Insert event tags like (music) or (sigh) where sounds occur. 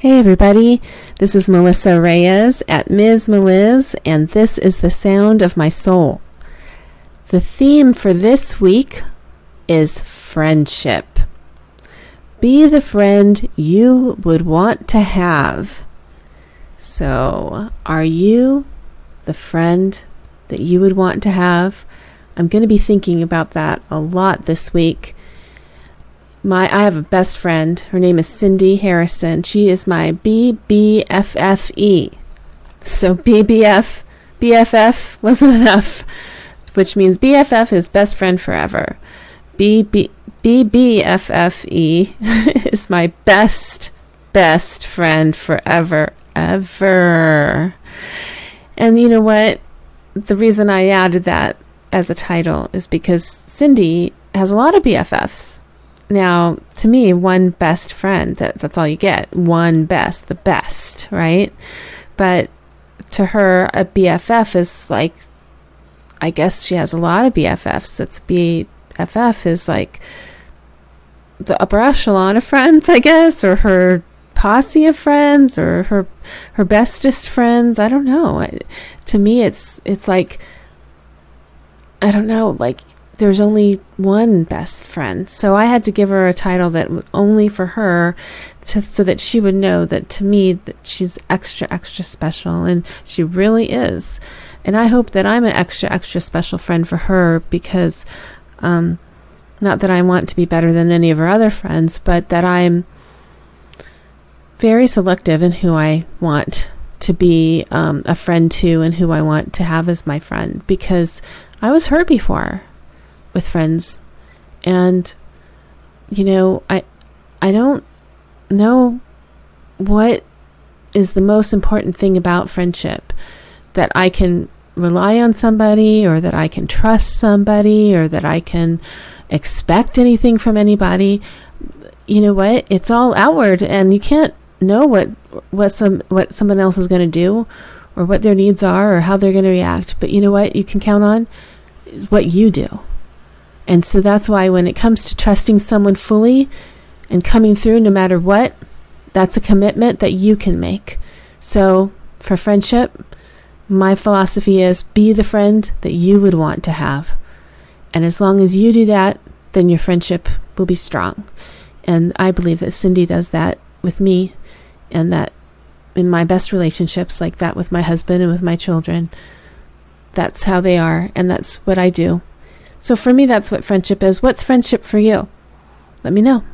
Hey everybody, this is Melissa Reyes at Ms. Meliz, and this is the sound of my soul. The theme for this week is friendship. Be the friend you would want to have. So, are you the friend that you would want to have? I'm going to be thinking about that a lot this week my I have a best friend. Her name is Cindy Harrison. She is my BBFFE. So BBF BFF wasn't (laughs) enough, which means BFF is best friend forever. BB BBFFE (laughs) is my best best friend forever ever. And you know what? The reason I added that as a title is because Cindy has a lot of BFFs now, to me, one best friend, that, that's all you get. One best, the best, right? But to her, a BFF is like, I guess she has a lot of BFFs. It's BFF is like the upper echelon of friends, I guess, or her posse of friends, or her her bestest friends. I don't know. To me, it's it's like I don't know, like there's only one best friend. So I had to give her a title that only for her to, so that she would know that to me that she's extra extra special and she really is. And I hope that I'm an extra extra special friend for her because um not that I want to be better than any of her other friends, but that I'm very selective in who I want to be um, a friend to and who I want to have as my friend because I was hurt before with friends. And you know i i don't know what is the most important thing about friendship. That i can rely on somebody or that i can trust somebody or that i can expect anything from anybody. You know what? It's all outward and you can't know what what some what someone else is going to do or what their needs are or how they're going to react. But you know what? You can count on is what you do and so that's why when it comes to trusting someone fully and coming through no matter what, that's a commitment that you can make. So for friendship, my philosophy is be the friend that you would want to have. And as long as you do that, then your friendship will be strong. And I believe that Cindy does that with me, and that in my best relationships, like that with my husband and with my children, that's how they are, and that's what I do. So for me, that's what friendship is. What's friendship for you? Let me know.